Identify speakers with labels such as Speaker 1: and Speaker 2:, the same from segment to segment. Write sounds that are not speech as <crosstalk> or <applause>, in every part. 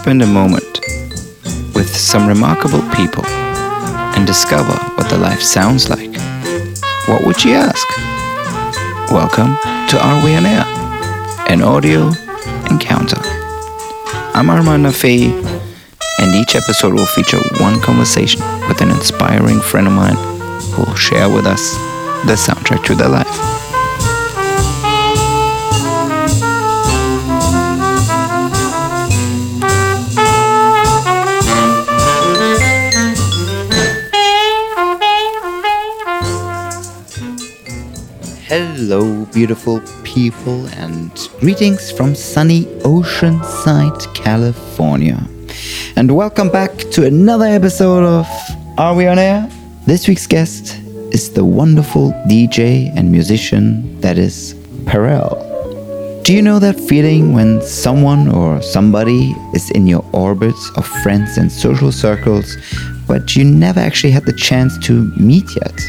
Speaker 1: Spend a moment with some remarkable people and discover what their life sounds like, what would you ask? Welcome to Are We On Air? An audio encounter. I'm Armand Nafei, and each episode will feature one conversation with an inspiring friend of mine who will share with us the soundtrack to their life. Beautiful people, and greetings from sunny Oceanside, California. And welcome back to another episode of Are We On Air? This week's guest is the wonderful DJ and musician that is Perel. Do you know that feeling when someone or somebody is in your orbit of friends and social circles, but you never actually had the chance to meet yet?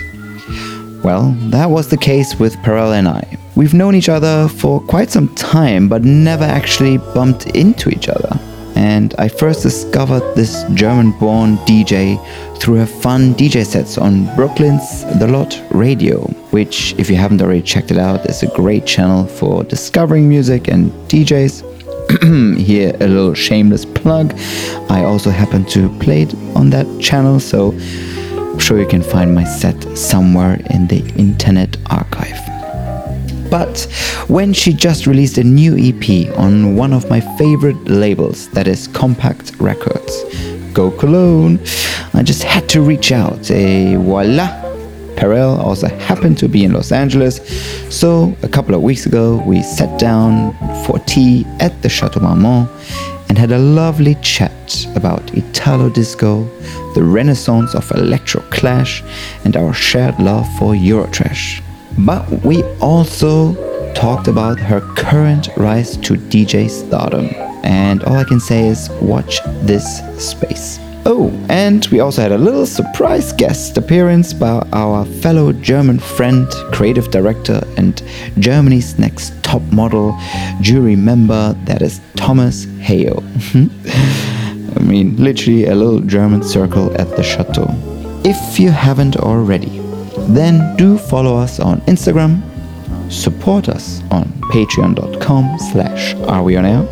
Speaker 1: Well, that was the case with Perel and I. We've known each other for quite some time, but never actually bumped into each other. And I first discovered this German born DJ through her fun DJ sets on Brooklyn's The Lot Radio, which, if you haven't already checked it out, is a great channel for discovering music and DJs. <clears throat> Here, a little shameless plug. I also happen to play it on that channel, so I'm sure you can find my set somewhere in the internet archive. But when she just released a new EP on one of my favorite labels, that is Kompakt Records, Go Cologne, I just had to reach out. A voila! Perel also happened to be in Los Angeles, so a couple of weeks ago we sat down for tea at the Chateau Marmont and had a lovely chat about Italo disco, the renaissance of electro clash, and our shared love for Eurotrash. But we also talked about her current rise to DJ stardom. And all I can say is watch this space. Oh, and we also had a little surprise guest appearance by our fellow German friend, creative director, and Germany's next top model, jury member, that is Thomas Hayo. <laughs> I mean, literally a little German circle at the chateau. If you haven't already, then do follow us on Instagram, support us on patreon.com slash are we on air,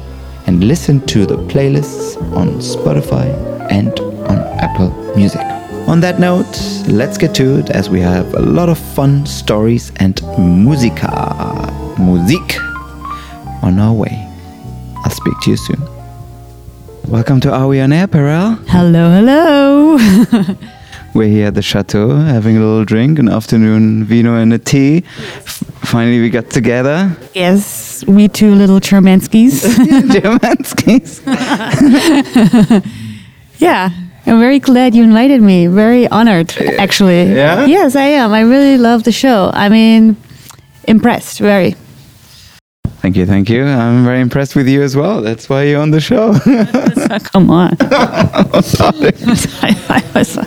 Speaker 1: and listen to the playlists on Spotify and on Apple Music. On that note, let's get to it as we have a lot of fun stories and musica, music on our way. I'll speak to you soon. Welcome to Are We On Air, Perel?
Speaker 2: Hello, hello. <laughs>
Speaker 1: We're here at the chateau having a little drink, an afternoon vino and a tea. F- finally, we got together.
Speaker 2: yes, we two little Chermanskys. <laughs>
Speaker 1: Germanskis. <laughs>
Speaker 2: yeah, I'm very glad you invited me. Very honored, actually.
Speaker 1: Yeah?
Speaker 2: Yes, I am. I really love the show. I mean, impressed, very.
Speaker 1: Thank you, thank you. I'm very impressed with you as well. That's why you're on the show. <laughs> <laughs>
Speaker 2: Come on.
Speaker 1: Sorry.
Speaker 2: I was-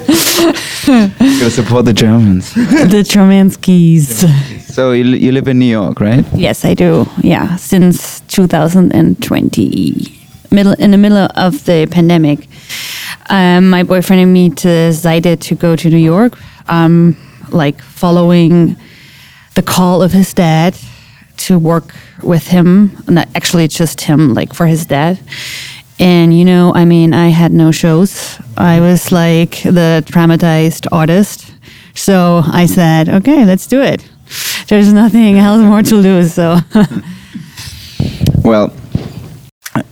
Speaker 1: support the Germans. <laughs>
Speaker 2: the Chermanskys.
Speaker 1: So you, you live in New York, right?
Speaker 2: Yes, I do. Yeah, since 2020, middle in the middle of the pandemic, um, my boyfriend and me decided to go to New York, um, like following the call of his dad to work with him. Not actually just him, like for his dad. And you know, I mean, I had no shows. I was like the traumatized artist. So I said, okay, let's do it. There's nothing else more to lose. So <laughs>
Speaker 1: Well, uh,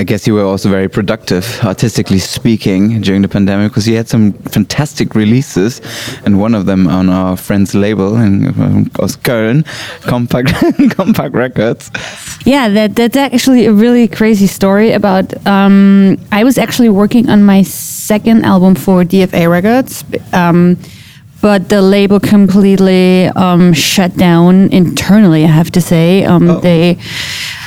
Speaker 1: I guess you were also very productive, artistically speaking, during the pandemic because you had some fantastic releases, and one of them on our friend's label um, aus Köln, Kompakt <laughs> Kompakt Records.
Speaker 2: yeah, that that's actually a really crazy story about. Um, I was actually working on my second album for DFA Records. Um, but the label completely um, shut down internally. I have to say, um,
Speaker 1: Oh.
Speaker 2: they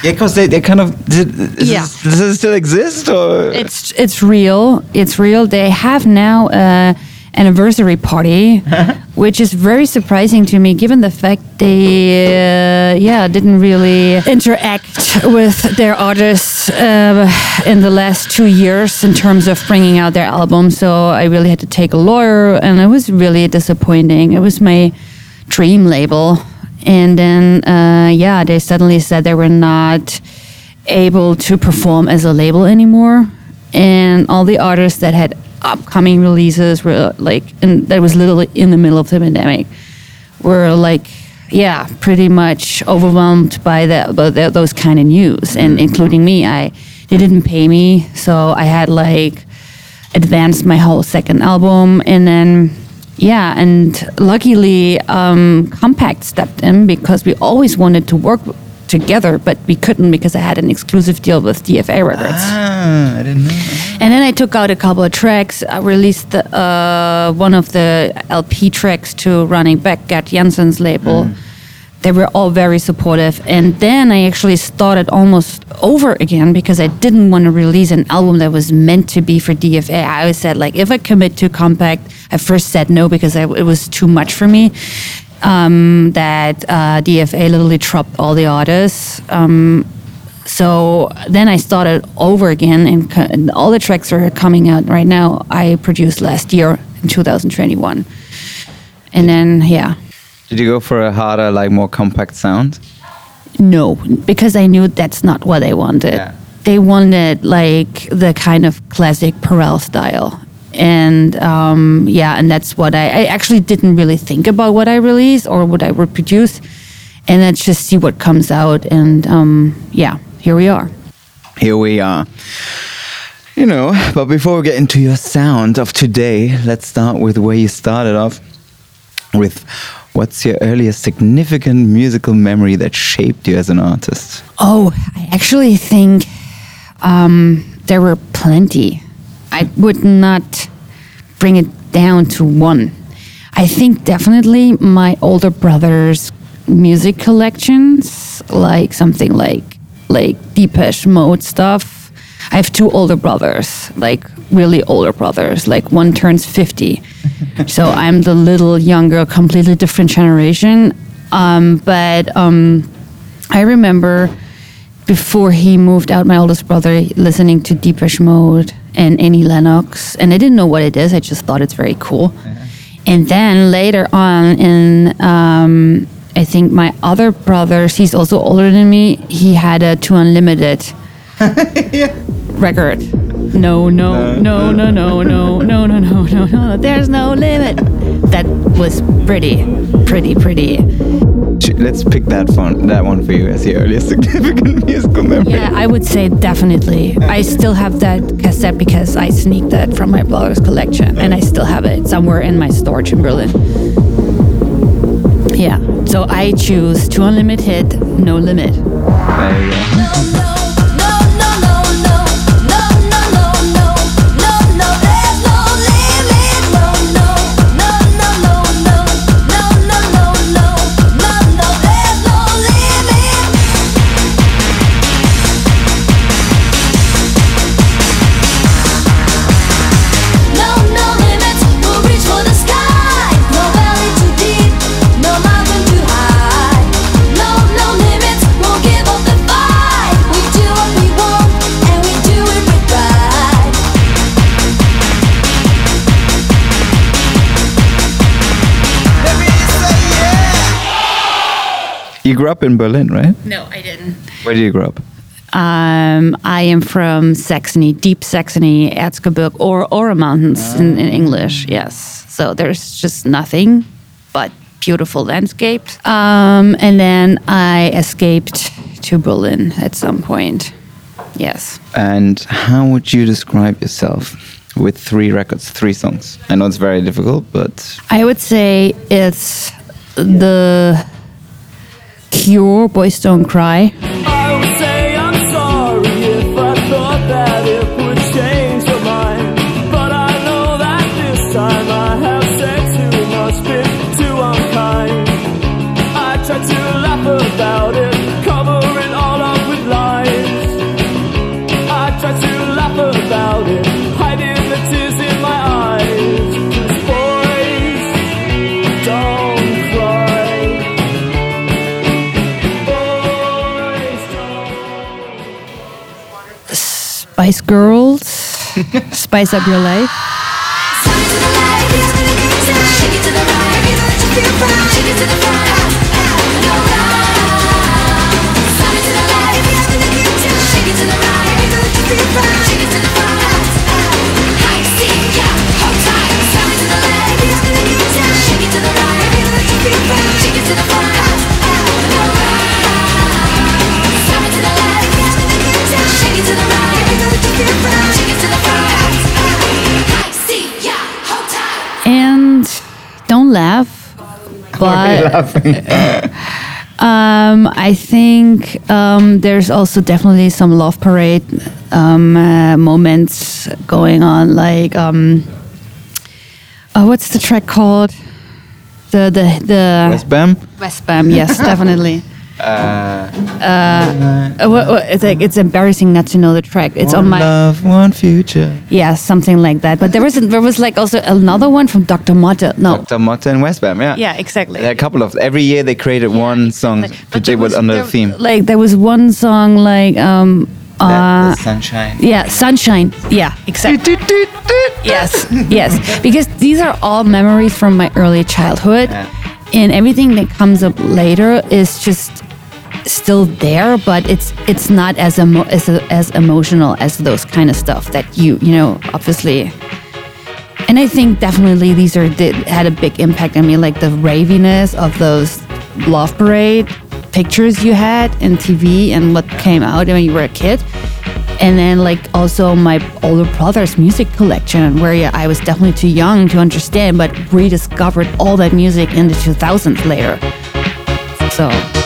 Speaker 1: Yeah, because they, they kind of does,
Speaker 2: Yeah.
Speaker 1: it, does it still exist or
Speaker 2: It's it's real. It's real. They have now uh, anniversary party, <laughs> which is very surprising to me, given the fact they, uh, yeah, didn't really interact with their artists uh, in the last two years in terms of bringing out their album. So I really had to take a lawyer, and it was really disappointing. It was my dream label, and then uh, yeah, they suddenly said they were not able to perform as a label anymore, and all the artists that had upcoming releases were like, and that was literally in the middle of the pandemic, were like, yeah, pretty much overwhelmed by that, by the, those kind of news, and including me. I they didn't pay me, so I had like advanced my whole second album, and then yeah, and luckily um, Kompakt stepped in because we always wanted to work together, but we couldn't because I had an exclusive deal with DFA Records.
Speaker 1: Ah, I didn't know. that.
Speaker 2: And then I took out a couple of tracks. I released the, uh, one of the LP tracks to Running Back, Gerd Janson's label. They were all very supportive. And then I actually started almost over again because I didn't want to release an album that was meant to be for DFA. I always said, like, if I commit to Kompakt, I first said no because I, it was too much for me. Um, that uh, DFA literally dropped all the artists. Um, so then I started over again, and, co- and all the tracks are coming out right now. I produced last year in 2021, and then yeah,
Speaker 1: Did you go for a harder, like more compact sound?
Speaker 2: no, because I knew that's not what they wanted.
Speaker 1: Yeah.
Speaker 2: They wanted like the kind of classic Perel style. And um, yeah, and that's what I, I actually didn't really think about what I release or what I would produce. And let's just see what comes out. And um, yeah, here we are.
Speaker 1: Here we are. You know, but before we get into your sound of today, let's start with where you started off with what's your earliest significant musical memory that shaped you as an artist?
Speaker 2: Oh, I actually think um, there were plenty. I would not bring it down to one. I think definitely my older brother's music collections, like something like like Depeche Mode stuff. I have two older brothers, like really older brothers. Like one turns fifty, so <laughs> I'm the little younger, completely different generation. Um, but um, I remember before he moved out, my oldest brother listening to Depeche Mode and Annie Lennox, and I didn't know what it is. I just thought it's very cool. And then later on, in um, I think my other brothers, he's also older than me. He had a Two Unlimited <laughs> record. No, no, no, no, no, no, no, no, no, no, no. There's no limit. That was pretty, pretty, pretty.
Speaker 1: Let's pick that one, that one for you as your earliest <laughs> significant musical memory.
Speaker 2: Yeah, I would say definitely. I still have that cassette because I sneaked that from my brother's collection, and I still have it somewhere in my storage in Berlin. Yeah, so I choose to unlimited, no limit.
Speaker 1: There you go. You grew up in Berlin, right?
Speaker 2: No, I didn't.
Speaker 1: Where did you grow up?
Speaker 2: Um, I am from Saxony, deep Saxony, Erzgebirge, or Ore Mountains in, in English. Yes, so there's just nothing but beautiful landscapes. Um, and then I escaped to Berlin at some point. Yes.
Speaker 1: And how would you describe yourself with three records, three songs? I know it's very difficult, but
Speaker 2: I would say it's the Cure, Boys Don't Cry. Spice Girls, Spice Up Your Life. And but <laughs> um, I think um, there's also definitely some love parade um, uh, moments going on. Like, um, uh, what's the track called? The the the
Speaker 1: West Bam?
Speaker 2: West Bam. Yes, <laughs> definitely. Uh, uh, what, what, it's like it's embarrassing not to know the track. It's on
Speaker 1: One
Speaker 2: my
Speaker 1: love, one future.
Speaker 2: yeah, something like that. But there was there was like also another one from Dr. Motte. No,
Speaker 1: Dr. Motta and West Bam, yeah.
Speaker 2: yeah, exactly.
Speaker 1: There are a couple of every year they created one song
Speaker 2: Like,
Speaker 1: to they
Speaker 2: there was-
Speaker 1: under the theme.
Speaker 2: Like there was one song like um
Speaker 1: That-
Speaker 2: uh
Speaker 1: the sunshine.
Speaker 2: yeah, Sunshine. Yeah, exactly. yes, yes. Because these are all memories from my early childhood.
Speaker 1: Yeah.
Speaker 2: And everything that comes up later is just still there, but it's it's not as emo- as, as emotional as those kind of stuff that you you know obviously. And I think definitely these are did, had a big impact on me, like the raviness of those Love Parade pictures you had in TV and what came out when you were a kid. And then like also my older brother's music collection, where yeah, I was definitely too young to understand, but rediscovered all that music in the 2000s later. So.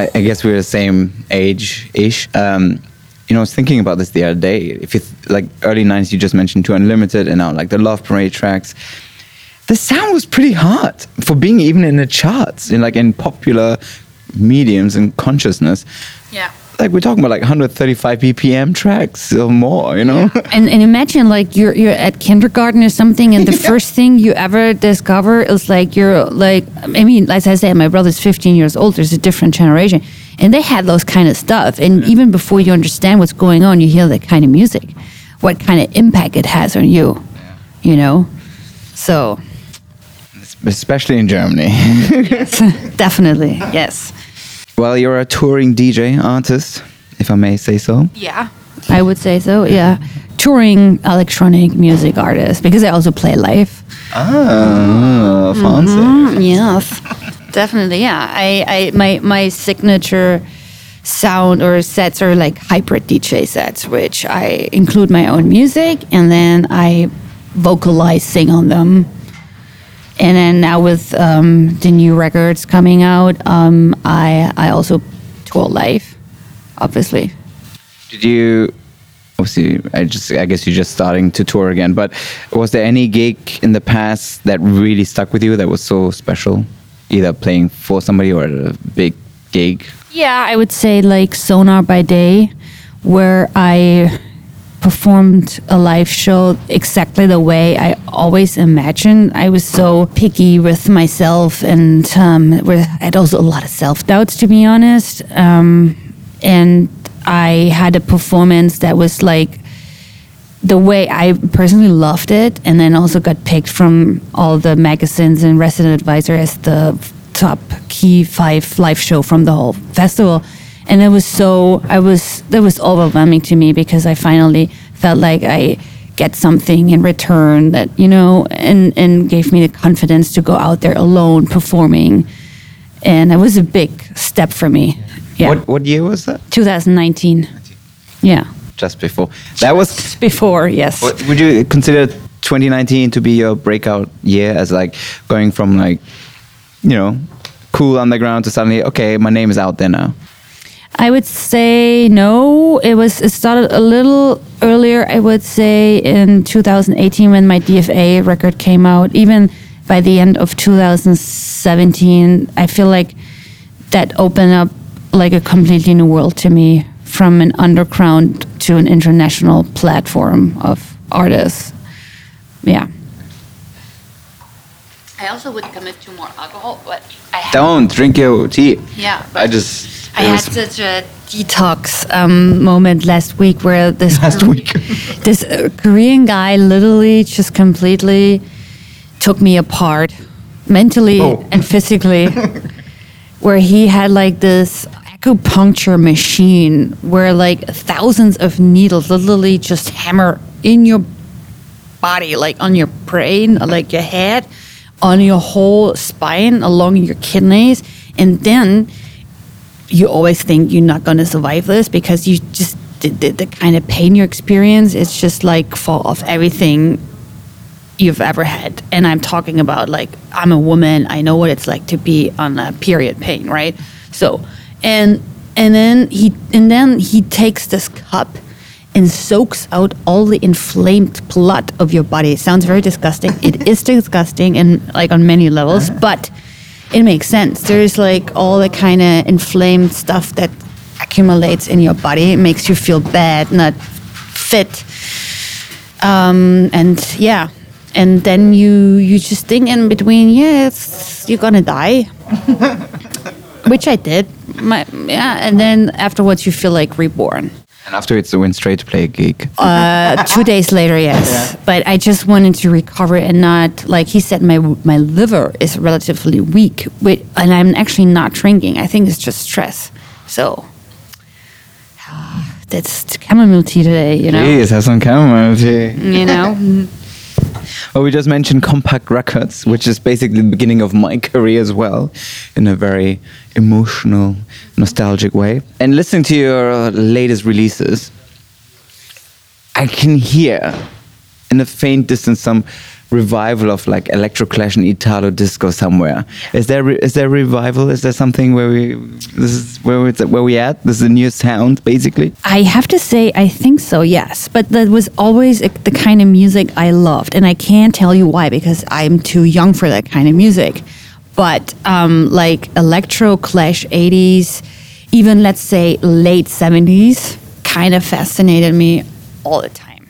Speaker 1: I, I guess we're the same age ish. Um, you know, I was thinking about this the other day. If you th- like early '90s, you just mentioned Two Unlimited, and now like the Love Parade tracks. The sound was pretty hard for being even in the charts, in like in popular mediums and consciousness.
Speaker 2: Yeah.
Speaker 1: Like we're talking about like 135 BPM tracks or more, you know?
Speaker 2: And, and imagine like you're you're at kindergarten or something, and the <laughs> first thing you ever discover is like you're like I mean, as I said, my brother's 15 years old. There's a different generation, and they had those kind of stuff. And even before you understand what's going on, you hear that kind of music, what kind of impact it has on you, you know. So
Speaker 1: Especially in Germany. <laughs> <laughs>
Speaker 2: definitely, yes.
Speaker 1: Well, you're a touring DJ artist, if I may say so.
Speaker 2: Yeah, I would say so. Yeah, touring electronic music artist because I also play live.
Speaker 1: Ah, fancy.
Speaker 2: Mm, yes, <laughs> definitely. Yeah, I, I my my signature sound or sets are like hybrid DJ sets, which I include my own music and then I vocalize, sing on them. And then now with um, the new records coming out, um, I I also tour live, obviously.
Speaker 1: Did you obviously I just I guess you're just starting to tour again, but was there any gig in the past that really stuck with you that was so special? Either playing for somebody or a big gig?
Speaker 2: Yeah, I would say like Sonar by Day, where I performed a live show exactly the way I always imagined. I was so picky with myself, and um, with, I had also a lot of self doubts, to be honest. Um, and I had a performance that was like the way I personally loved it, and then also got picked from all the magazines and Resident Advisor as the top key five live show from the whole festival. And it was so, I was, that was overwhelming to me because I finally felt like I get something in return that, you know, and, and gave me the confidence to go out there alone performing. And it was a big step for me. Yeah.
Speaker 1: What what year was that?
Speaker 2: 2019. Yeah.
Speaker 1: Just before. That was
Speaker 2: Before, yes.
Speaker 1: would you consider 2019 to be your breakout year as like going from like, you know, cool underground to suddenly, okay, my name is out there now?
Speaker 2: I would say no. It was it started a little earlier. I would say in 2018 when my DFA record came out. Even by the end of 2017, I feel like that opened up like a completely new world to me from an underground to an international platform of artists. Yeah. I also would commit to more alcohol, but I
Speaker 1: Don't drink your tea.
Speaker 2: Yeah,
Speaker 1: I just.
Speaker 2: I had such a detox um, moment last week where this
Speaker 1: Last week. <laughs>
Speaker 2: this uh, Korean guy literally just completely took me apart mentally
Speaker 1: Oh.
Speaker 2: and physically <laughs> where he had like this acupuncture machine where like thousands of needles literally just hammer in your body like on your brain like your head on your whole spine along your kidneys and then you always think you're not going to survive this because you just the, the, the kind of pain you experience it's just like fall off everything you've ever had and i'm talking about like i'm a woman i know what it's like to be on a period pain right so and and then he and then he takes this cup and soaks out all the inflamed blood of your body. It sounds very disgusting. it is disgusting and like on many levels, uh-huh. but it makes sense. There's like all the kind of inflamed stuff that accumulates in your body. It makes you feel bad, not fit. Um, and yeah, and then you you just think in between, yeah, it's, you're gonna die, <laughs> which I did. My, yeah, and then afterwards you feel like reborn.
Speaker 1: And afterwards, you went straight to play a gig.
Speaker 2: Uh, two days later, yes. But I just wanted to recover and not like he said. My my liver is relatively weak, wi- and I'm actually not drinking. I think it's just stress. So <sighs> that's chamomile tea today. You know.
Speaker 1: Please have some chamomile tea.
Speaker 2: You know. <laughs>
Speaker 1: Well, we just mentioned Kompakt Records, which is basically the beginning of my career as well, in a very emotional, nostalgic way. And listening to your latest releases, I can hear in the faint distance some revival of like electro clash and italo disco somewhere. Is there re- is there revival? Is there something where we this is where we where we at? This is a new sound basically.
Speaker 2: I have to say, I think so, yes. But that was always the kind of music I loved. And I can't tell you why because I'm too young for that kind of music. But um, like electro, clash 80s, even let's say late 70s, kind of fascinated me all the time.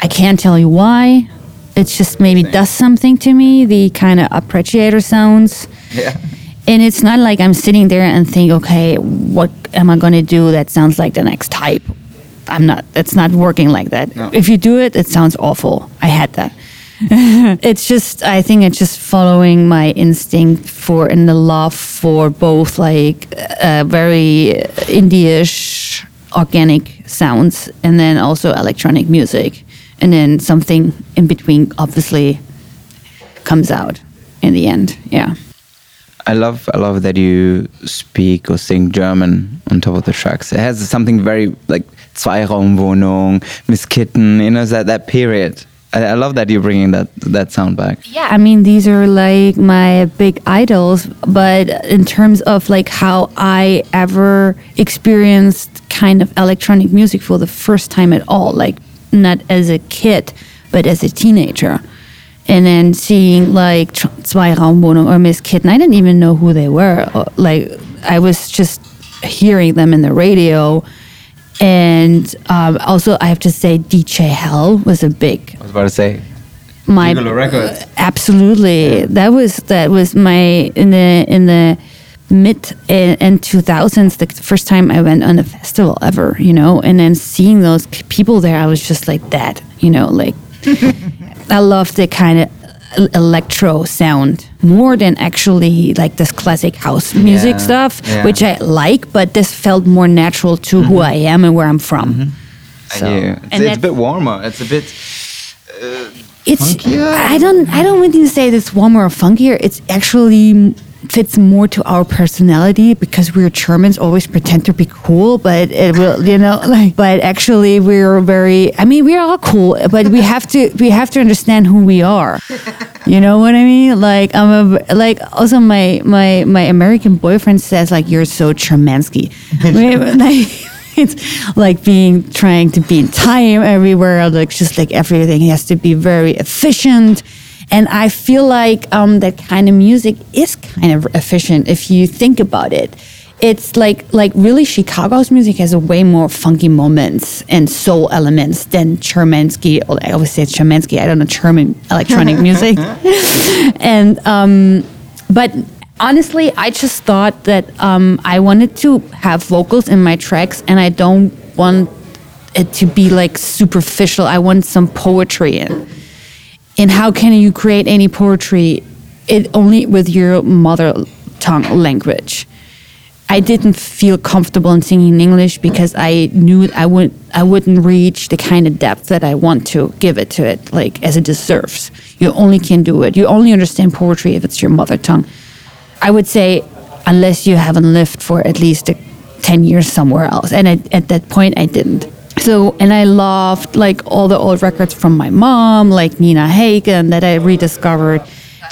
Speaker 2: I can't tell you why. It just maybe does something to me, the kind of appreciator sounds.
Speaker 1: Yeah.
Speaker 2: And it's not like I'm sitting there and think, okay, what am I going to do that sounds like the next type? I'm not, it's not working like that.
Speaker 1: No.
Speaker 2: If you do it, it sounds awful. I had that. <laughs> it's just, I think it's just following my instinct for and the love for both like uh, very indie-ish organic sounds and then also electronic music. And then something in between obviously comes out in the end. Yeah.
Speaker 1: I love I love that you speak or sing German on top of the tracks. It has something very like Zweiraumwohnung, Miss Kittin, you know that that period. I, I love that you're bringing that that sound back.
Speaker 2: Yeah, I mean these are like my big idols, but in terms of like how I ever experienced kind of electronic music for the first time at all, like not as a kid, but as a teenager. And then seeing like Tr- Zweiraumwohnung or Miss Kittin, I didn't even know who they were. Like I was just hearing them in the radio. And um, also, I have to say, DJ Hell was a big
Speaker 1: I was about to say
Speaker 2: my
Speaker 1: Gigolo Records.
Speaker 2: absolutely that was that was my in the in the mid uh, and 2000s the first time i went on a festival ever you know and then seeing those people there i was just like that you know like <laughs> i love the kind of electro sound more than actually like this classic house music
Speaker 1: Yeah,
Speaker 2: stuff
Speaker 1: yeah.
Speaker 2: which i like but this felt more natural to who mm-hmm. i am and where i'm from mm-hmm. So-
Speaker 1: I hear. It's,
Speaker 2: and
Speaker 1: it's a bit warmer. It's a bit uh,
Speaker 2: it's
Speaker 1: Funkier?
Speaker 2: I don't I don't want you to say it's warmer or funkier. It's actually fits more to our personality because we're Germans always pretend to be cool, but it will, you know, <laughs> like, but actually we're very, I mean, we're all cool, but we have to, we have to understand who we are. You know what I mean? Like, I'm a, like, also my, my, my American boyfriend says, like, you're so Germansky. <laughs> <laughs> like, it's like being trying to be in time everywhere, like, just like everything has to be very efficient and I feel like um, that kind of music is kind of efficient if you think about it. It's like like really Chicago's music has a way more funky moments and soul elements than Chermansky. Or I always say Chermansky. I don't know German electronic <laughs> music. <laughs> and um, but honestly, I just thought that um, I wanted to have vocals in my tracks, and I don't want it to be like superficial. I want some poetry in and how can you create any poetry? It only with your mother tongue language. I didn't feel comfortable in singing in english because i knew i would i wouldn't reach the kind of depth that i want to give it to it like as it deserves. You only can do it. You only understand poetry if it's your mother tongue. I would say unless you haven't lived for at least 10 years somewhere else. And at, at that point i didn't so and I loved like all the old records from my mom, like Nina Hagen that I rediscovered.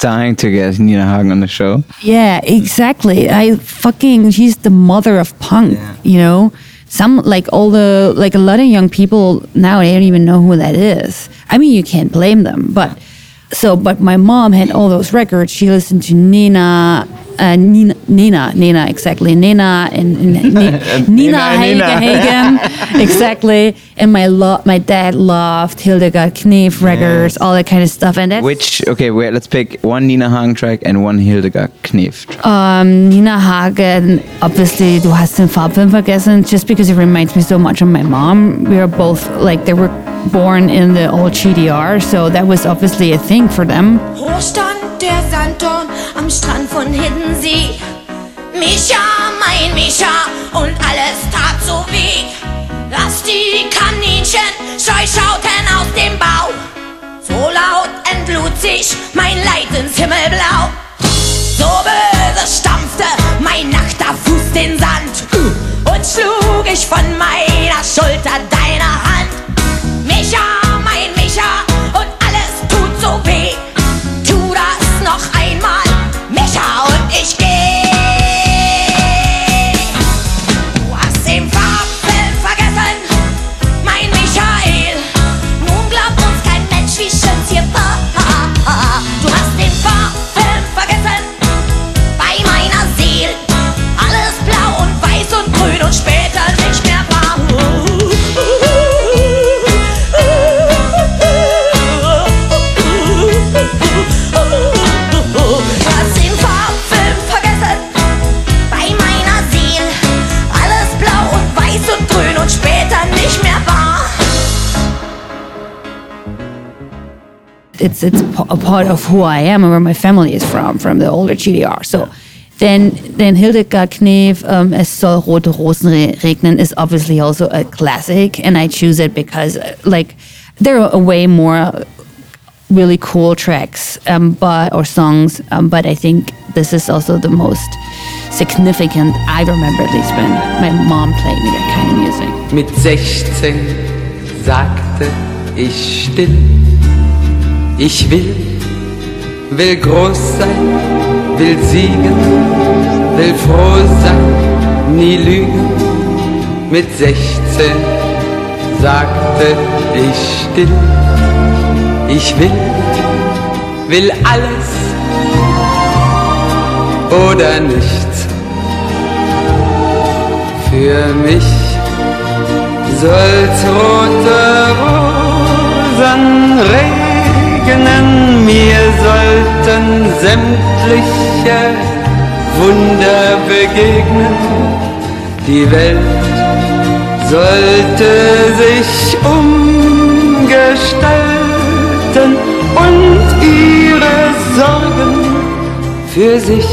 Speaker 1: Dying to get Nina Hagen on the show.
Speaker 2: Yeah, exactly. I fucking she's the mother of punk,
Speaker 1: Yeah.
Speaker 2: you know? Some like all the like a lot of young people now they don't even know who that is. I mean you can't blame them, but so but my mom had all those records. She listened to Nina uh, Nina, Nina, Nina, exactly, Nina and, and <laughs> Ni- Nina,
Speaker 1: Nina,
Speaker 2: Hagen,
Speaker 1: Nina. <laughs>
Speaker 2: Hagen, exactly. And my lo- my dad loved Hildegard Knef records, all that kind of stuff. And that's
Speaker 1: Which okay, wait, let's pick one Nina Hagen track and one Hildegard Knef track.
Speaker 2: um, Nina Hagen, obviously, du hast den Farbfilm vergessen, just because it reminds me so much of my mom. We are both, like, they were born in the old GDR, so that was obviously a thing for them.
Speaker 3: Am Strand von Hiddensee. Micha, mein Micha, und alles tat so weh. Dass die Kaninchen scheu schauten aus dem Bau. So laut entlud sich mein Leid ins Himmelblau. So böse stampfte mein nackter Fuß den Sand. Und schlug ich von meiner Schulter deine Hand. Micha,
Speaker 2: It's it's a part of who I am and where my family is from, from the older GDR. So then then Hildegard Knef, um, Es soll rote Rosen regnen is obviously also a classic, and I choose it because uh, like there are way more really cool tracks um, but or songs, um, but I think this is also the most significant. I remember at least when my mom played me that kind of music.
Speaker 4: Mit 16 sagte ich still, ich will, will groß sein, will siegen, will froh sein, nie lügen. Mit 16 sagte ich still, ich will, will alles oder nichts. Für mich soll's rote Rosen regnen, mir sollten sämtliche Wunder begegnen. Die Welt sollte sich umgestalten und ihre Sorgen für sich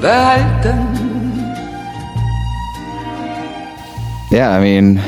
Speaker 4: behalten.
Speaker 1: Yeah, I mean,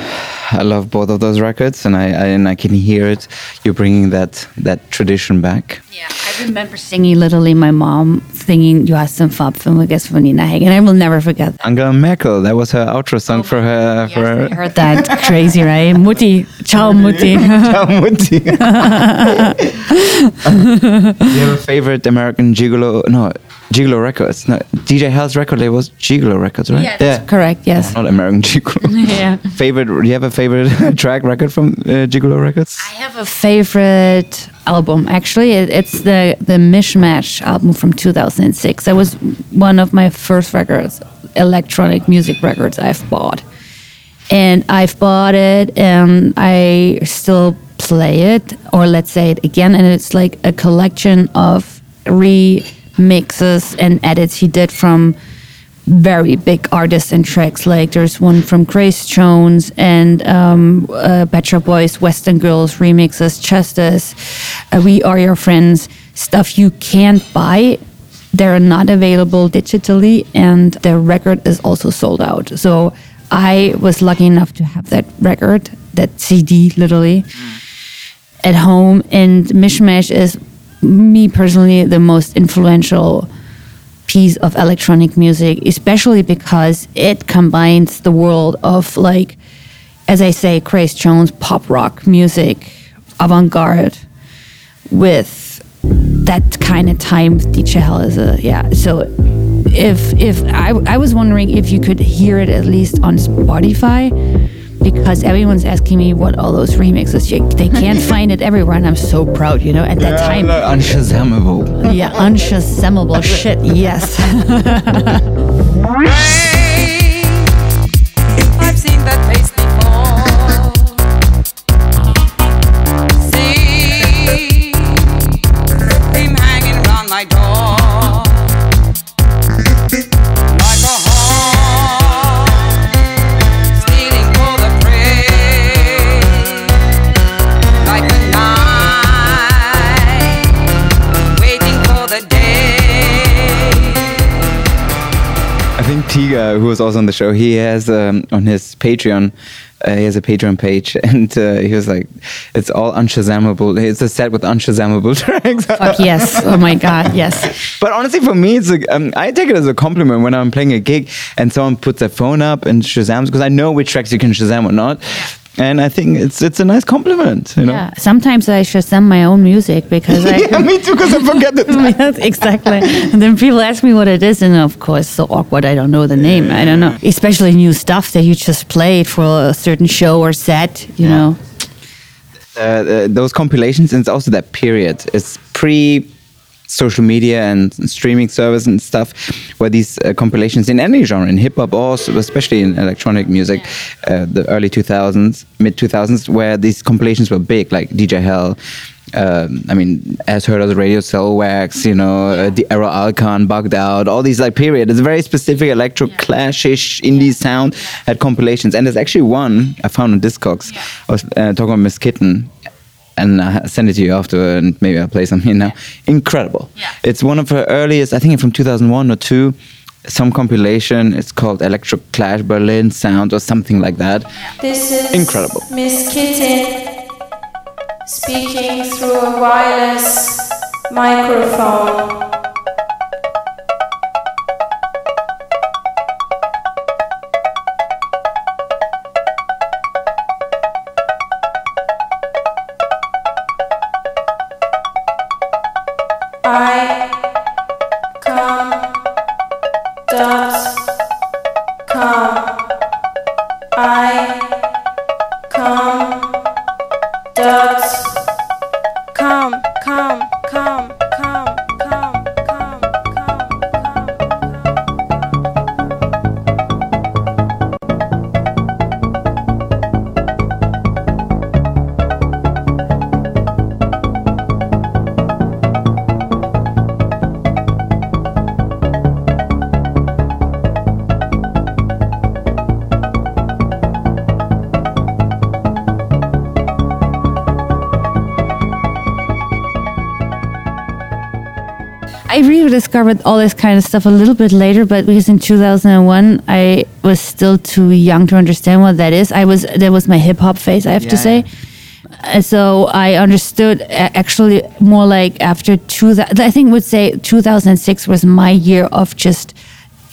Speaker 1: I love both of those records, and I, I and I can hear it. You're bringing that that tradition back.
Speaker 2: Yeah, I remember singing literally my mom singing Du hast den Farbfilm von Nina Hagen. I will never forget that.
Speaker 1: Angela Merkel. That was her outro song for her. for her.
Speaker 2: I heard that. Crazy, right? Mutti. Ciao, Mutti. <laughs>
Speaker 1: Ciao, Mutti. <laughs> <laughs> you have a favorite American Gigolo? No, Gigolo Records. No, DJ Hell's record label was Gigolo Records, right?
Speaker 2: Yeah, that's correct. Yes.
Speaker 1: Not American Gigolo. <laughs>
Speaker 2: Yeah.
Speaker 1: favorite? Do you have a favorite <laughs> track record from uh, Gigolo Records?
Speaker 2: I have a favorite album. Actually, it, it's the the Mishmash album from 2006. That was one of my first records, electronic music records I've bought, and I've bought it, and I still play it, or let's say it again, and it's like a collection of remixes and edits he did from very big artists and tracks. Like there's one from Grace Jones and um, uh, Pet Shop Boys, West End Girls remixes, Justice, uh, We Are Your Friends, stuff you can't buy. They're not available digitally, and the record is also sold out. So I was lucky enough to have that record, that CD, literally, at home. And Mishmash is me personally the most influential piece of electronic music, especially because it combines the world of like, as I say, Grace Jones pop rock music, avant garde, with that kind of time. DJ Hell is a yeah. So if if I I was wondering if you could hear it at least on Spotify. Because everyone's asking me what all those remixes, you, they can't <laughs> find it everywhere, and I'm so proud, you know. At that time,
Speaker 1: Unshazammable.
Speaker 2: yeah, unshazamable shit. Yes. <laughs> <laughs>
Speaker 1: I who was also on the show, he has um, on his Patreon, uh, he has a Patreon page, <laughs> and uh, he was like, "It's all unshazammable. It's a set with unshazammable tracks." <laughs>
Speaker 2: Fuck yes. Oh my god. Yes.
Speaker 1: But honestly, for me, it's a, um, I take it as a compliment when I'm playing a gig and someone puts their phone up and Shazams because I know which tracks you can Shazam or not, and I think it's it's a nice compliment, you know.
Speaker 2: Yeah. Sometimes I shazam my own music because <laughs> I.
Speaker 1: Yeah, me too, because I forget the <laughs> time.
Speaker 2: Yes, exactly. And then people ask me what it is, and of course, so awkward. I don't know the name. I don't know. Especially new stuff that you just played for a certain show or set. You know.
Speaker 1: uh, uh, those compilations, and it's also that period. It's pre social media and streaming service and stuff, where these uh, compilations in any genre, in hip hop, or especially in electronic music, uh, the early 2000s, mid 2000s, where these compilations were big, like DJ Hell. Um, I mean, as heard of the Radio Soulwax, you know, uh, the Erol Alkan, Bugged Out, all these like period. It's a very specific electro clash-ish indie sound had compilations, and there's actually one I found on Discogs. I was uh, talking about Miss Kittin, and I send it to you after, and maybe I'll play some here now. Incredible! Yeah. It's one of her earliest, I think, from 2001 or two. Some compilation. It's called Electro Clash Berlin Sound or something like that.
Speaker 5: This is
Speaker 1: Incredible.
Speaker 5: Miss Kitty speaking through a wireless microphone. I
Speaker 2: rediscovered all this kind of stuff a little bit later, but because in 2001 I was still too young to understand what that is. I was that was my hip hop phase, I have to
Speaker 1: Yeah,
Speaker 2: say. so I understood actually more like after two. I think would say 2006 was my year of just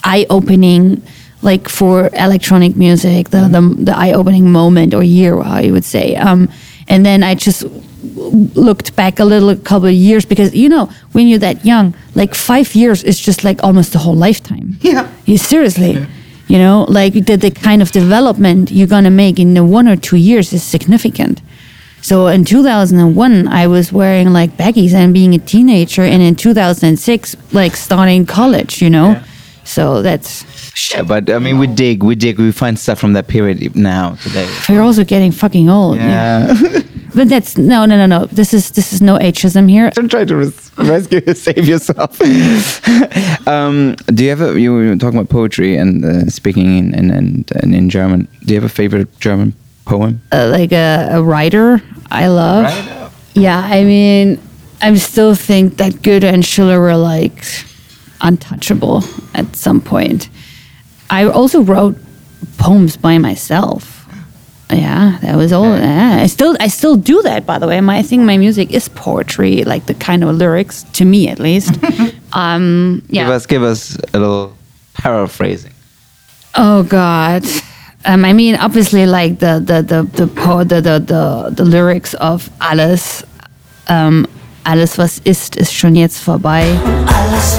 Speaker 2: eye opening, like for electronic music, the the, the eye opening moment or year, I would say. Um, and then I just looked back a little, couple of years because you know when you're that young, like five years is just like almost the whole lifetime. <laughs>
Speaker 1: Yeah.
Speaker 2: You seriously. You know, like the, the kind of development you're gonna make in the one or two years is significant. So in 2001, I was wearing like baggies and being a teenager, and in 2006, like starting college. You know, so that's
Speaker 1: Yeah, but I mean, we dig, we dig, we find stuff from that period now today.
Speaker 2: we're also getting fucking old.
Speaker 1: Yeah. <laughs>
Speaker 2: But that's no, no, no, no. This is this is no ageism here.
Speaker 1: Don't try to res- rescue, <laughs> save yourself. <laughs> um, do you have a, you were talking about poetry and uh, speaking in, in, in, in, in German. Do you have a favorite German poem?
Speaker 2: Uh, like a, a writer, I love. Yeah, I mean, I still think that Goethe and Schiller were like untouchable at some point. I also wrote poems by myself. Yeah, that was all. Yeah, I still, I still do that. By the way, my I think my music is poetry, like the kind of lyrics to me at least. <laughs> um, yeah.
Speaker 1: Give us, give us a little paraphrasing.
Speaker 2: Oh God. Um, I mean, obviously, like the the the the po- the, the, the, the lyrics of Alice. um, alles was ist, ist schon jetzt vorbei.
Speaker 3: Alles,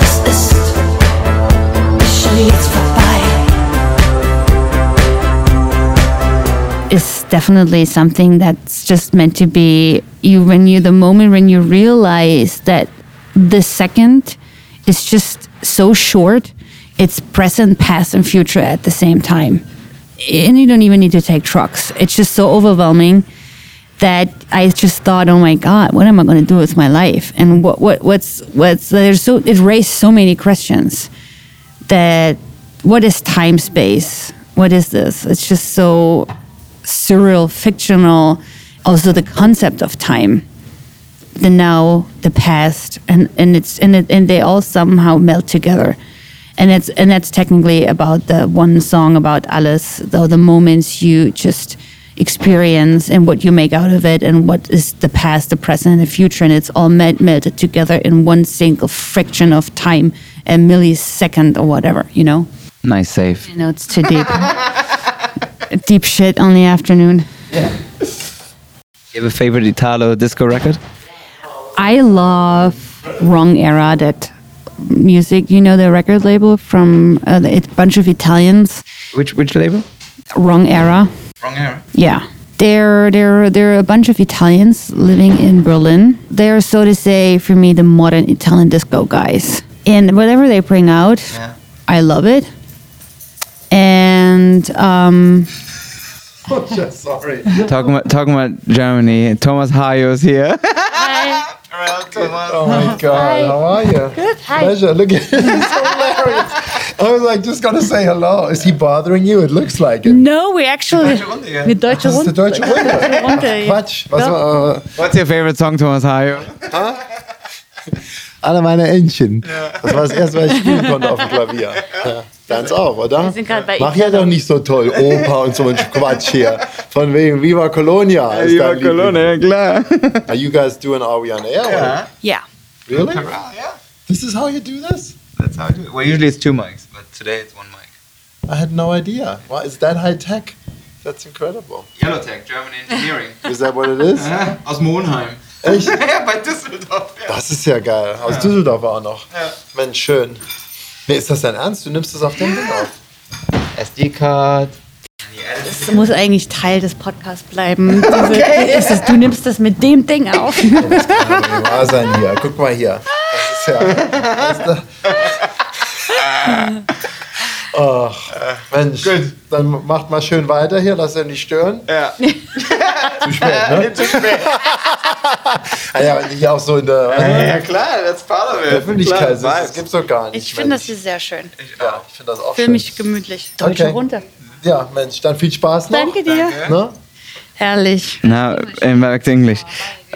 Speaker 2: definitely something that's just meant to be you when you the moment when you realize that the second is just so short it's present past and future at the same time and you don't even need to take trucks it's just so overwhelming that I just thought, oh my God, what am I going to do with my life? And what, what, what's, what's, there's so, it raised so many questions that what is time space? What is this? It's just so surreal, fictional. Also, the concept of time, the now, the past, and, and it's and it, and they all somehow melt together. And it's and that's technically about the one song about Alice, though the moments you just experience and what you make out of it, and what is the past, the present, and the future, and it's all melt, melted together in one single friction of time, a millisecond or whatever, you know.
Speaker 1: Nice save.
Speaker 2: I know it's too deep. <laughs> deep shit on the afternoon. Yeah.
Speaker 1: You have a favorite Italo disco record?
Speaker 2: I love Wrong Era, that music. You know the record label from uh, it's a bunch of Italians.
Speaker 1: Which which label?
Speaker 2: Wrong Era.
Speaker 1: Wrong era.
Speaker 2: Yeah. They're, they're, they're a bunch of Italians living in Berlin. They're, so to say, for me, the modern Italian disco guys. And whatever they bring out,
Speaker 1: Yeah.
Speaker 2: I love it. And um, <laughs>
Speaker 6: Sorry.
Speaker 1: Talking about talking about Germany. Thomas Hayo's here. <laughs> Hi.
Speaker 6: Oh my God. How are you? Good. Hi. Pleasure. Look at <laughs> it. It's hilarious. I was like, just gonna say hello. Is he bothering you? It looks like it.
Speaker 2: no, we actually. Mit Deutsche
Speaker 6: Das ist der deutsche Runde.
Speaker 2: Runde.
Speaker 6: Quatsch. Was war, äh,
Speaker 1: What's your favorite song, Thomas Hayo?
Speaker 6: alle meine Entchen. Das war das erste, was ich spielen konnte auf dem Klavier. Ja. Deins auch, oder?
Speaker 2: sind gerade bei
Speaker 6: Mach ja doch nicht so toll. Opa und so ein Quatsch hier. Von wegen Viva Colonia. ist dein Liebling.
Speaker 1: ja klar.
Speaker 6: Are you guys doing Are We On Air? or-
Speaker 2: Yeah.
Speaker 6: Really?
Speaker 1: yeah.
Speaker 6: This is how you do this?
Speaker 1: That's how I do it. Well, usually it's two mics, but today it's one mic.
Speaker 6: I had no idea. Why is that high tech? That's incredible.
Speaker 1: Yellow Tech, German Engineering.
Speaker 6: Is that what it is? <laughs>
Speaker 1: Aus Monheim.
Speaker 6: Echt? <laughs>
Speaker 1: ja, bei Düsseldorf. Ja.
Speaker 6: Das ist ja geil. Aus Düsseldorf auch noch. Mensch, schön. Nee, ist das dein Ernst? Du nimmst das auf dem Ding auf?
Speaker 1: SD-Card.
Speaker 2: Das muss eigentlich Teil des Podcasts bleiben. Diese, <laughs> ist es, du nimmst das mit dem Ding auf.
Speaker 6: Kann doch nicht wahr sein hier. Guck mal hier. Das ist ja. Das ist da. Ach, Mensch. Dann macht mal schön weiter hier, lass ihn nicht stören.
Speaker 1: Ja. <laughs>
Speaker 6: Zu spät, ne? <laughs>
Speaker 1: Zu spät.
Speaker 6: Ah <laughs> ja, hier auch so in der
Speaker 1: Ja, klar, that's part of it.
Speaker 6: Öffentlichkeit
Speaker 1: Klar,
Speaker 6: das gibt's doch gar nicht.
Speaker 2: Ich finde das hier sehr schön.
Speaker 6: Ja, ich finde das auch
Speaker 2: Fühl
Speaker 6: schön.
Speaker 2: mich gemütlich. Deutsche
Speaker 6: Okay.
Speaker 2: runter.
Speaker 6: Ja, Mensch, dann viel Spaß noch.
Speaker 2: Danke dir.
Speaker 6: Ne?
Speaker 2: Herrlich.
Speaker 1: Now, in back to English.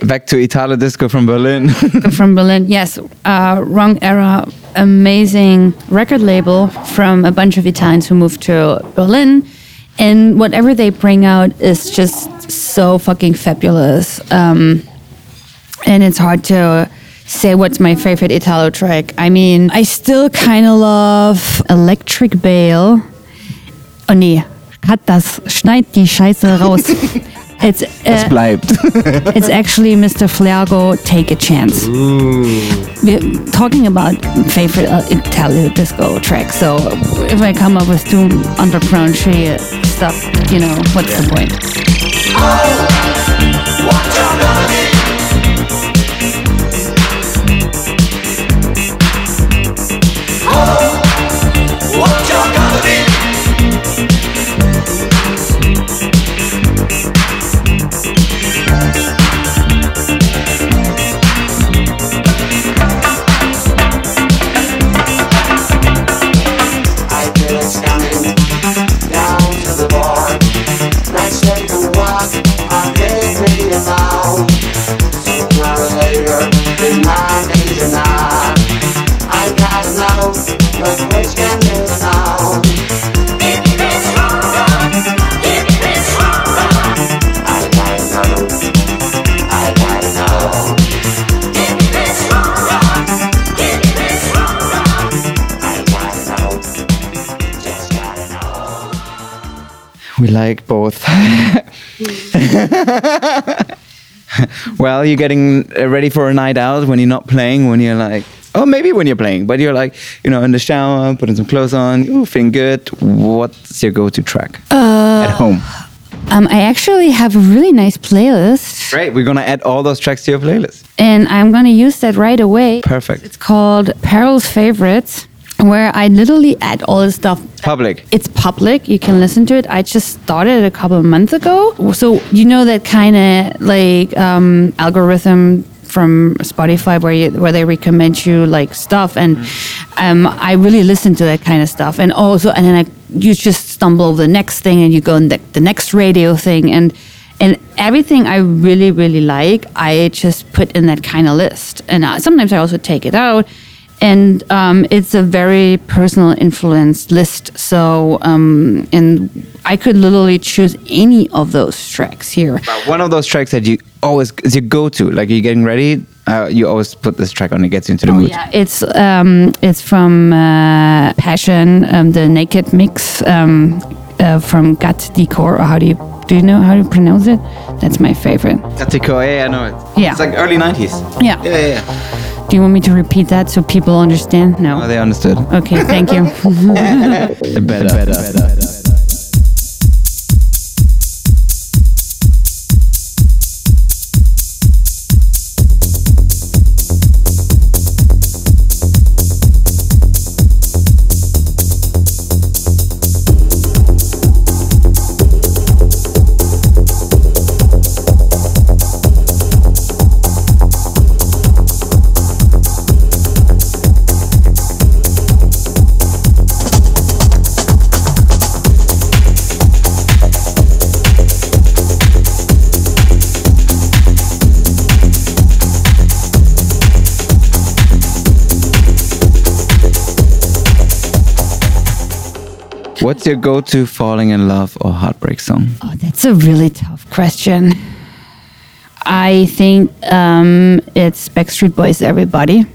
Speaker 1: Back to Italo Disco from Berlin.
Speaker 2: From Berlin, yes. Uh, Wrong Era, amazing record label from a bunch of Italians who moved to Berlin. And whatever they bring out is just so fucking fabulous. Um, and it's hard to say what's my favorite Italo track. I mean, I still kind of love Electric Bale. Oh nee, cut das, schneid die Scheiße raus. <laughs> It's
Speaker 1: Es
Speaker 2: uh,
Speaker 1: bleibt. <laughs>
Speaker 2: it's actually Mr. Flagio, Take a Chance. We're talking about favorite uh, Italo disco tracks, so if I come up with two underground shit stuff, you know, what's the point?
Speaker 7: I
Speaker 1: like both. <laughs> well, you're getting uh, ready for a night out when you're not playing, when you're like, oh, maybe when you're playing, but you're like, you know, in the shower, putting some clothes on, ooh, feeling good. What's your go to track at home?
Speaker 2: Um, I actually have a really nice playlist,
Speaker 1: Great. We're going to add all those tracks to your playlist.
Speaker 2: and I'm gonna use that right away.
Speaker 1: Perfect.
Speaker 2: It's called Perel's Favorites, where I literally add all the stuff.
Speaker 1: Public.
Speaker 2: It's public. You can listen to it. I just started it a couple of months ago. So you know that kind of like um, algorithm from Spotify where you, where they recommend you like stuff, and um, I really listen to that kind of stuff. And also, and then I you just stumble over the next thing, and you go on the, the next radio thing, and and everything I really really like, I just put in that kind of list. And uh, sometimes I also take it out and um, it's a very personal influence list. So, um, and I could literally choose any of those tracks here.
Speaker 1: One of those tracks that you always is your go to. Like you're getting ready, uh, you always put this track on. It gets you into the mood.
Speaker 2: Oh, Yeah, it's um, it's from uh, Passion, um, the Naked Mix um, uh, from Gat Decor. Or how do you do you know how to pronounce it? That's my favorite.
Speaker 1: Tatiko, yeah, I know it.
Speaker 2: Yeah.
Speaker 1: It's like early 90s.
Speaker 2: Yeah.
Speaker 1: Yeah, yeah, yeah.
Speaker 2: Do you want me to repeat that so people understand? No.
Speaker 1: Oh, they understood.
Speaker 2: Okay, thank you. <laughs>
Speaker 1: The better. better. What's your go to falling in love or heartbreak song?
Speaker 2: Oh, that's a really tough question. I think um, it's Backstreet Boys, everybody.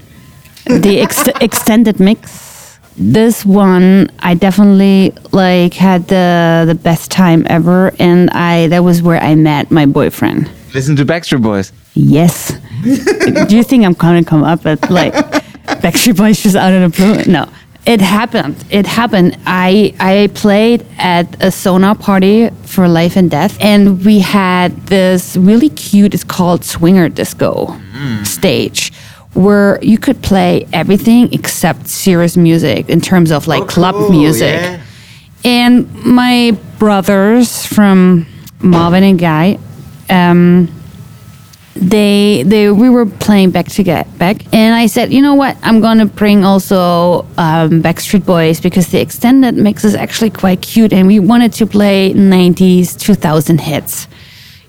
Speaker 2: The ex- <laughs> extended mix. This one, I definitely like had the the best time ever, and I that was where I met my boyfriend.
Speaker 1: Listen to Backstreet Boys.
Speaker 2: Yes. <laughs> Do you think I'm gonna come up at like Backstreet Boys just out of the blue? No. It happened. It happened. I I played at a Sonar party for Life and Death, and we had this really cute. It's called Swinger Disco stage, where you could play everything except serious music in terms of like club music. And my brothers from Marvin and Guy, um, they they we were playing back to get back, and I said, you know what, I'm gonna bring also um, Backstreet Boys because the extended mix is actually quite cute, and we wanted to play '90s, 2000 hits,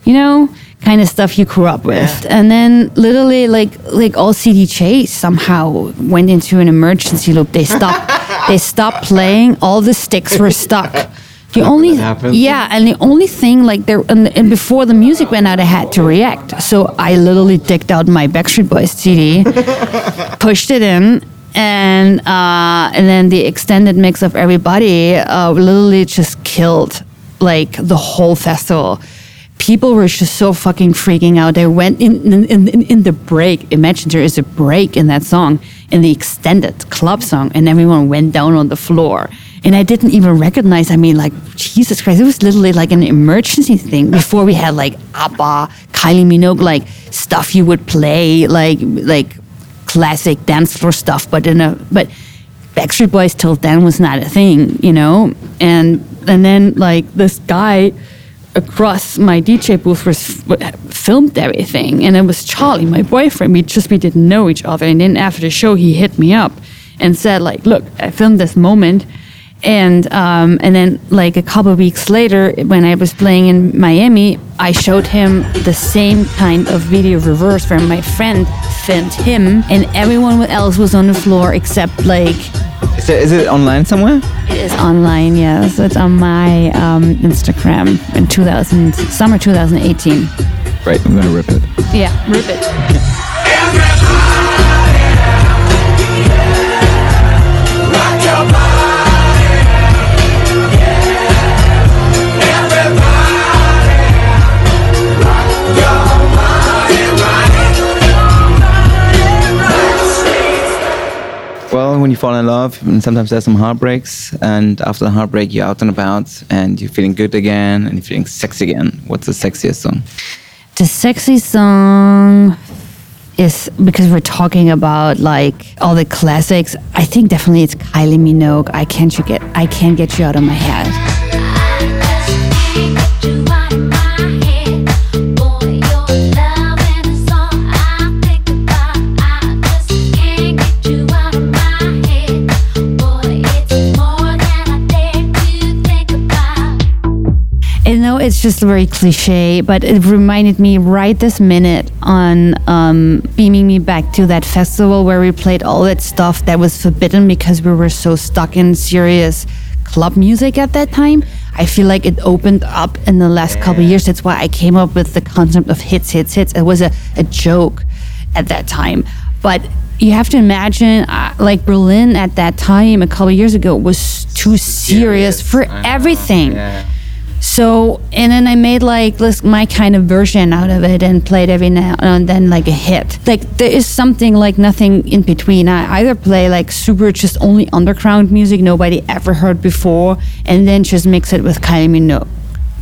Speaker 2: you know, kind of stuff you grew up with. And then literally, like like all cd chase somehow went into an emergency loop. They stopped <laughs> they stopped playing. All the sticks were stuck. The only yeah, and the only thing like there and, and before the music went out, I had to react. So I literally digged out my Backstreet Boys CD, <laughs> pushed it in, and uh, and then the extended mix of everybody uh, literally just killed like the whole festival. People were just so fucking freaking out. They went in in, in, in the break. Imagine there is a break in that song, in the extended club song, and everyone went down on the floor. And I didn't even recognize. I mean, like Jesus Christ, it was literally like an emergency thing. Before we had like ABBA, Kylie Minogue, like stuff you would play, like like classic dance floor stuff, but in a but Backstreet Boys till then was not a thing, you know. And and then like this guy across my DJ booth was filmed everything, and it was Charlie, my boyfriend. We just we didn't know each other, and then after the show, he hit me up and said like, "Look, I filmed this moment." And um, and then like a couple of weeks later, when I was playing in Miami, I showed him the same kind of video reverse where my friend filmed him, and everyone else was on the floor except like
Speaker 1: Is it, is it online somewhere?
Speaker 2: it is online. Yes, it's on my um, Instagram in 2000 summer 2018.
Speaker 1: Right, I'm gonna rip it.
Speaker 2: Yeah, rip it.
Speaker 1: When you fall in love, and sometimes there's some heartbreaks, and after the heartbreak, you're out and about, and you're feeling good again, and you're feeling sexy again. What's the sexiest song?
Speaker 2: The sexy song is because we're talking about like all the classics. I think definitely it's Kylie Minogue. I can't you get I can't get you out of my head. It's just very cliche, but it reminded me right this minute on um, beaming me back to that festival where we played all that stuff that was forbidden because we were so stuck in serious club music at that time. I feel like it opened up in the last couple of years. That's why I came up with the concept of hits, hits, hits. It was a, a joke at that time. But you have to imagine, uh, like Berlin at that time, a couple of years ago, was too serious for everything. So, and then I made like this, my kind of version out of it and played every now and then like a hit. Like there is something like nothing in between. I either play like super just only underground music nobody ever heard before, and then just mix it with Kylie Minogue,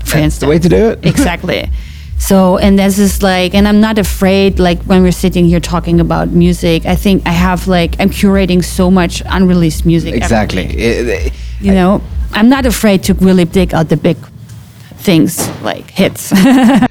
Speaker 2: for instance.
Speaker 1: The way to do it. <laughs>
Speaker 2: Exactly. So, and this is like, and I'm not afraid, like, when we're sitting here talking about music, I think I have, like, I'm curating so much unreleased music.
Speaker 1: Exactly. It-
Speaker 2: you know i'm not afraid to really dig out the big things like hits <laughs>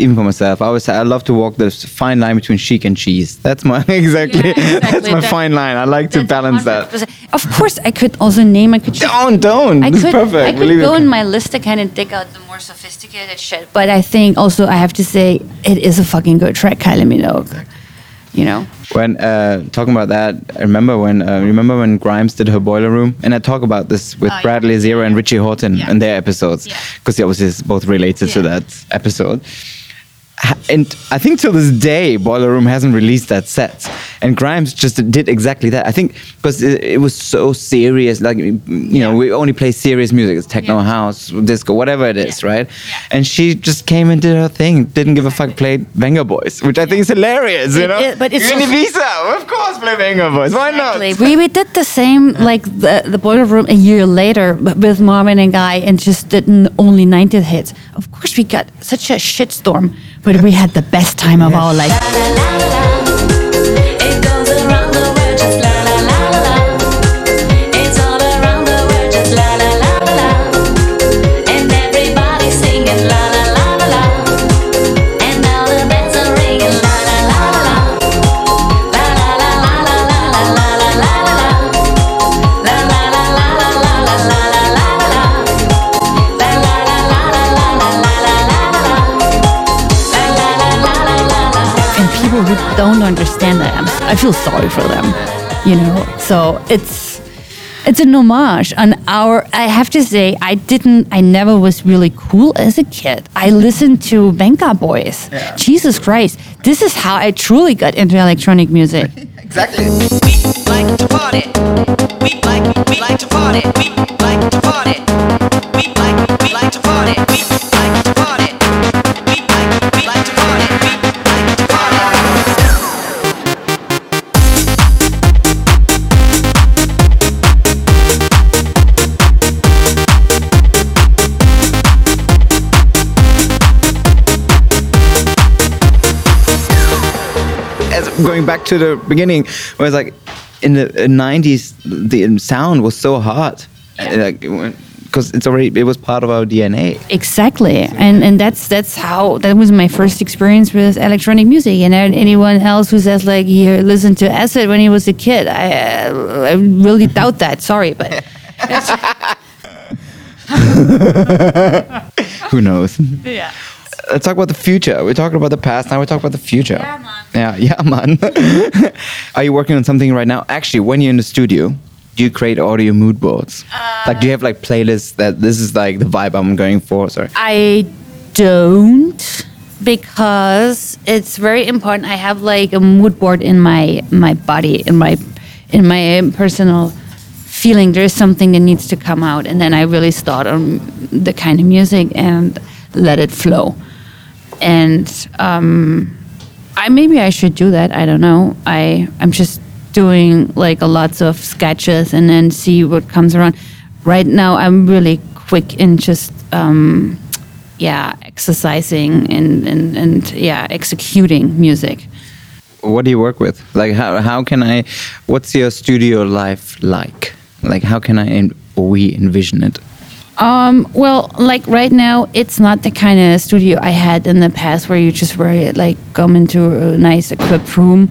Speaker 1: even for myself, I always say I love to walk this fine line between chic and cheese. That's my <laughs> exactly.
Speaker 2: Yeah, exactly.
Speaker 1: That's my
Speaker 2: That-
Speaker 1: fine line. I like to balance that.
Speaker 2: of course i could also name i could
Speaker 1: Don't, don't.
Speaker 2: I could,
Speaker 1: perfect.
Speaker 2: I could
Speaker 1: Believe
Speaker 2: go
Speaker 1: it.
Speaker 2: in my list to kind of dig out the more sophisticated shit. But I think also I have to say it is a fucking good track, Kylie Minogue. You know?
Speaker 1: When uh, talking about that, I remember when uh, remember when Grimes did her boiler room, and I talk about this with
Speaker 2: Oh, yeah.
Speaker 1: Bradley Zero and Richie Hawtin
Speaker 2: Yeah.
Speaker 1: in their episodes
Speaker 2: Yeah.
Speaker 1: because they obviously is both related to that episode. And I think till this day, Boiler Room hasn't released that set, and Grimes just did exactly that. I think because it, it was so serious, like you know, we only play serious music, it's techno,
Speaker 2: Yeah.
Speaker 1: house, disco, whatever it is,
Speaker 2: Yeah.
Speaker 1: right?
Speaker 2: Yeah.
Speaker 1: And she just came and did her thing, didn't give a fuck, played Vengaboys, which I think is hilarious, you
Speaker 2: It-
Speaker 1: know.
Speaker 2: it- but it's
Speaker 1: You're in
Speaker 2: so-
Speaker 1: Ibiza, of course, play Vengaboys. Why
Speaker 2: Exactly.
Speaker 1: not?
Speaker 2: We, we did the same, like the, the Boiler Room a year later with Marvin and Guy and just did only 90 hits. Of course, we got such a shitstorm, but we had the best time of our life. Don't understand that. I'm, feel sorry for them, you know. So it's it's an homage on our. I have to say, I didn't. I never was really cool as a kid. I listened to Vengaboys. Jesus Christ, this is how I truly got into electronic music. <laughs>
Speaker 1: Exactly.
Speaker 8: like to party. We like we like to party. We like to party. We like we like to party.
Speaker 1: Going back to the beginning, where it's like in the uh, '90s, the sound was so hard, Uh, like because it's already it was part of our DNA.
Speaker 2: Exactly, and and that's that's how that was my first experience with electronic music. And then anyone else who says like he listened to acid when he was a kid, I, uh, I really doubt that. Sorry, but <laughs>
Speaker 1: Who knows?
Speaker 2: yeah.
Speaker 1: Let's talk about the future. We're talking about the past. Now we talk about the future. Yeah, man. Yeah, <laughs> yeah, man. <laughs> Are you working on something right now? Actually, when you're in the studio, do you create audio mood boards? Uh, like, do you have like playlists that this is like the vibe I'm going for? Sorry.
Speaker 2: I don't because it's very important. I have like a mood board in my my body, in my in my personal feeling. There's something that needs to come out, and then I really start on the kind of music and let it flow. And um, I maybe I should do that. I don't know. I I'm just doing like a lots of sketches and then see what comes around. Right now, I'm really quick in just um, yeah exercising and, and and yeah executing music.
Speaker 1: What do you work with? Like, how how can I? What's your studio life like? Like, how can I or we envision it?
Speaker 2: Um, well, like right now, it's not the kind of studio I had in the past where you just were like come into a nice equipped room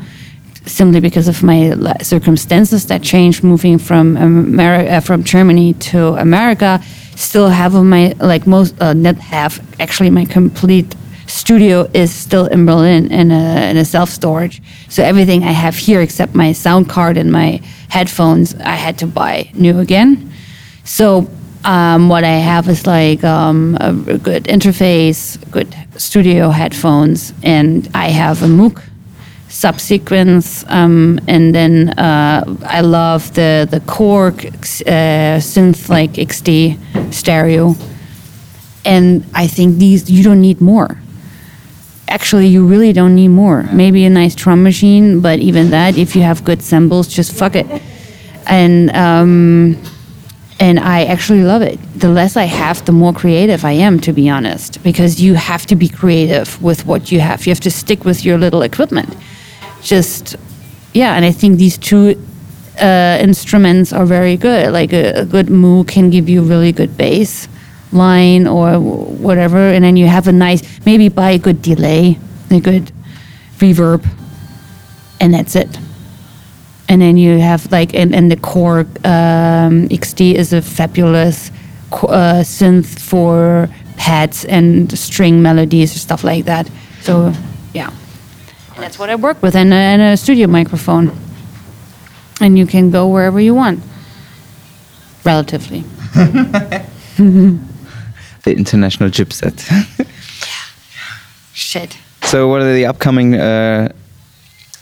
Speaker 2: simply because of my circumstances that changed moving from America, uh, from Germany to America. Still have of my like most uh, not have actually my complete studio is still in Berlin in a, in a self storage. So everything I have here except my sound card and my headphones I had to buy new again. So um, what I have is like um, a, a good interface, good studio headphones, and I have a Moog Subsequent, um, and then uh, I love the the Korg uh, synth like XD stereo, and I think these you don't need more. Actually, you really don't need more. Maybe a nice drum machine, but even that, if you have good cymbals, just fuck it. And um, and I actually love it. The less I have, the more creative I am, to be honest, because you have to be creative with what you have. You have to stick with your little equipment. Just, yeah, and I think these two uh, instruments are very good. Like a, a good Moog can give you really good bass line or whatever, and then you have a nice, maybe buy a good delay, a good reverb, and that's it and then you have like and, and the Korg um, XD is a fabulous uh, synth for pads and string melodies or stuff like that. So yeah, and that's what I work with and, a- and a studio microphone, and you can go wherever you want, relatively. <laughs>
Speaker 1: The international chipset. <laughs>
Speaker 2: Shit.
Speaker 1: so, what are the upcoming uh,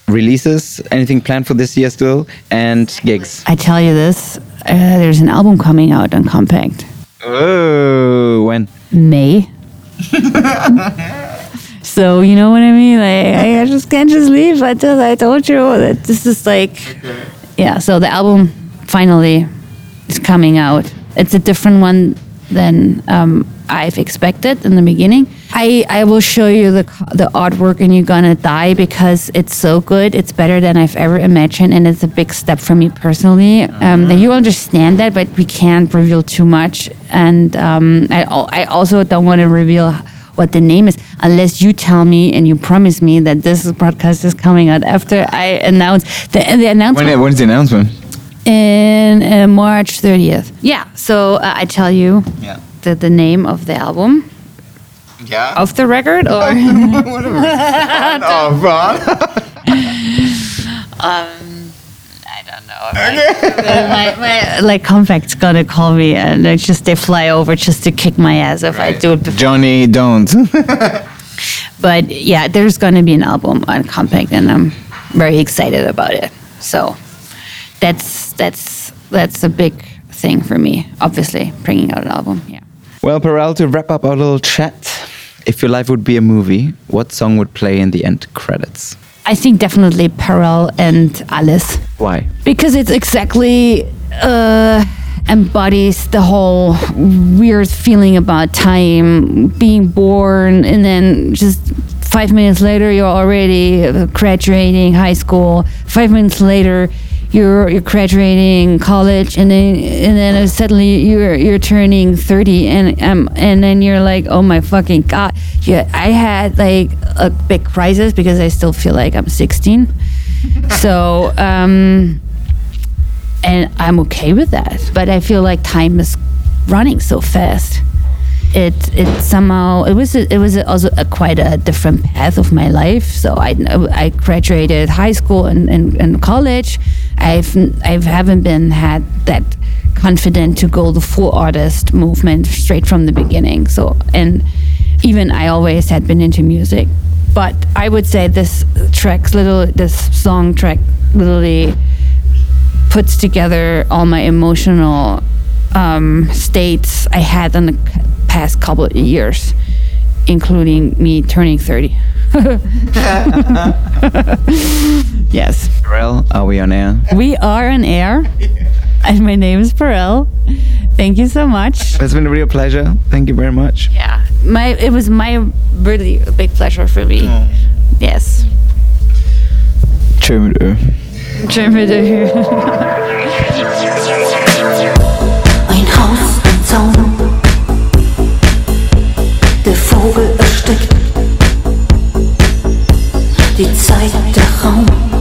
Speaker 1: releases? Anything planned for this year still? And gigs?
Speaker 2: I tell you this, uh, there's an album coming out on Kompakt.
Speaker 1: Oh, when?
Speaker 2: May. <laughs> so you know what I mean? Like I just can't just leave until I told you that this is like, okay. yeah. So the album finally is coming out. It's a different one than um, I've expected in the beginning. I, I will show you the the artwork and you're gonna die because it's so good. It's better than I've ever imagined and it's a big step for me personally. Um, and you understand that, but we can't reveal too much. And um, I, I also don't want to reveal what the name is unless you tell me and you promise me that this broadcast is coming out after I announce the, the announcement
Speaker 1: When, when's the announcement?
Speaker 2: In uh, March 30th. Yeah, so uh, I tell you
Speaker 1: Yeah.
Speaker 2: the, the name of the album
Speaker 1: Yeah.
Speaker 2: of the record or
Speaker 1: oh, <laughs> Ron. <laughs>
Speaker 2: um, I don't know. my, my, like Kompakt's gonna call me and they just they fly over just to kick my ass if I do it before.
Speaker 1: Johnny, don't. <laughs>
Speaker 2: But yeah, there's gonna be an album on Compact, and I'm very excited about it. So that's that's that's a big thing for me. Obviously, bringing out an album. Yeah.
Speaker 1: well, Perel, to wrap up our little chat, if your life would be a movie, what song would play in the end credits?
Speaker 2: I think definitely Perel and Alice.
Speaker 1: Why?
Speaker 2: because it's exactly uh, embodies the whole weird feeling about time being born and then just five minutes later you're already graduating high school five minutes later you're you're graduating college and then and then suddenly you're you're turning 30 and um and then you're like oh my fucking god yeah i had like a big crisis because i still feel like i'm 16 <laughs> so um and I'm okay with that. But I feel like time is running so fast. It it somehow it was a, it was also a, quite a different path of my life. So I I graduated high school and, and, and college. I've I haven't been had that confident to go the full artist movement straight from the beginning. So and even I always had been into music, but I would say this track, little this song track, literally puts together all my emotional um, states I had on the past couple of years, including me turning 30. <laughs> yes.
Speaker 1: Perel, are we on air?
Speaker 2: We are on air, <laughs> and my name is Perel. Thank you so much.
Speaker 1: It's been a real pleasure. Thank you very much.
Speaker 2: Yeah, my it was my really big pleasure for me. Mm. Yes.
Speaker 1: Tschö mit Ö.
Speaker 2: Schön mit dir.
Speaker 9: Die Zeit, der Raum.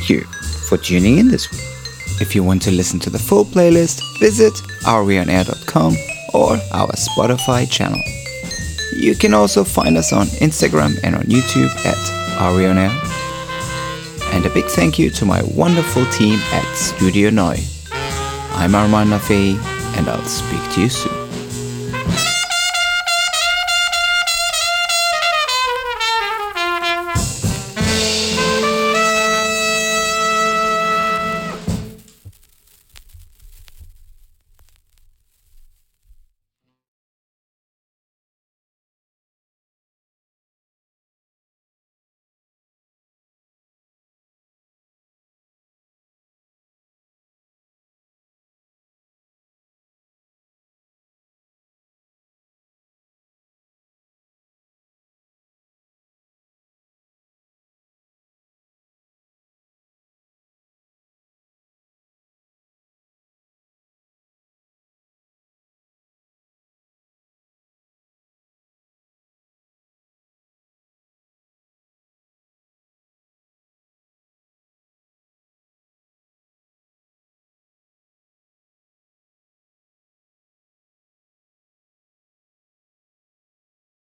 Speaker 1: Thank you for tuning in this week. If you want to listen to the full playlist, visit areonair.com or our Spotify channel. You can also find us on Instagram and on YouTube at areonair. And a big thank you to my wonderful team at Studio Noi. I'm Armand Nafei, and I'll speak to you soon.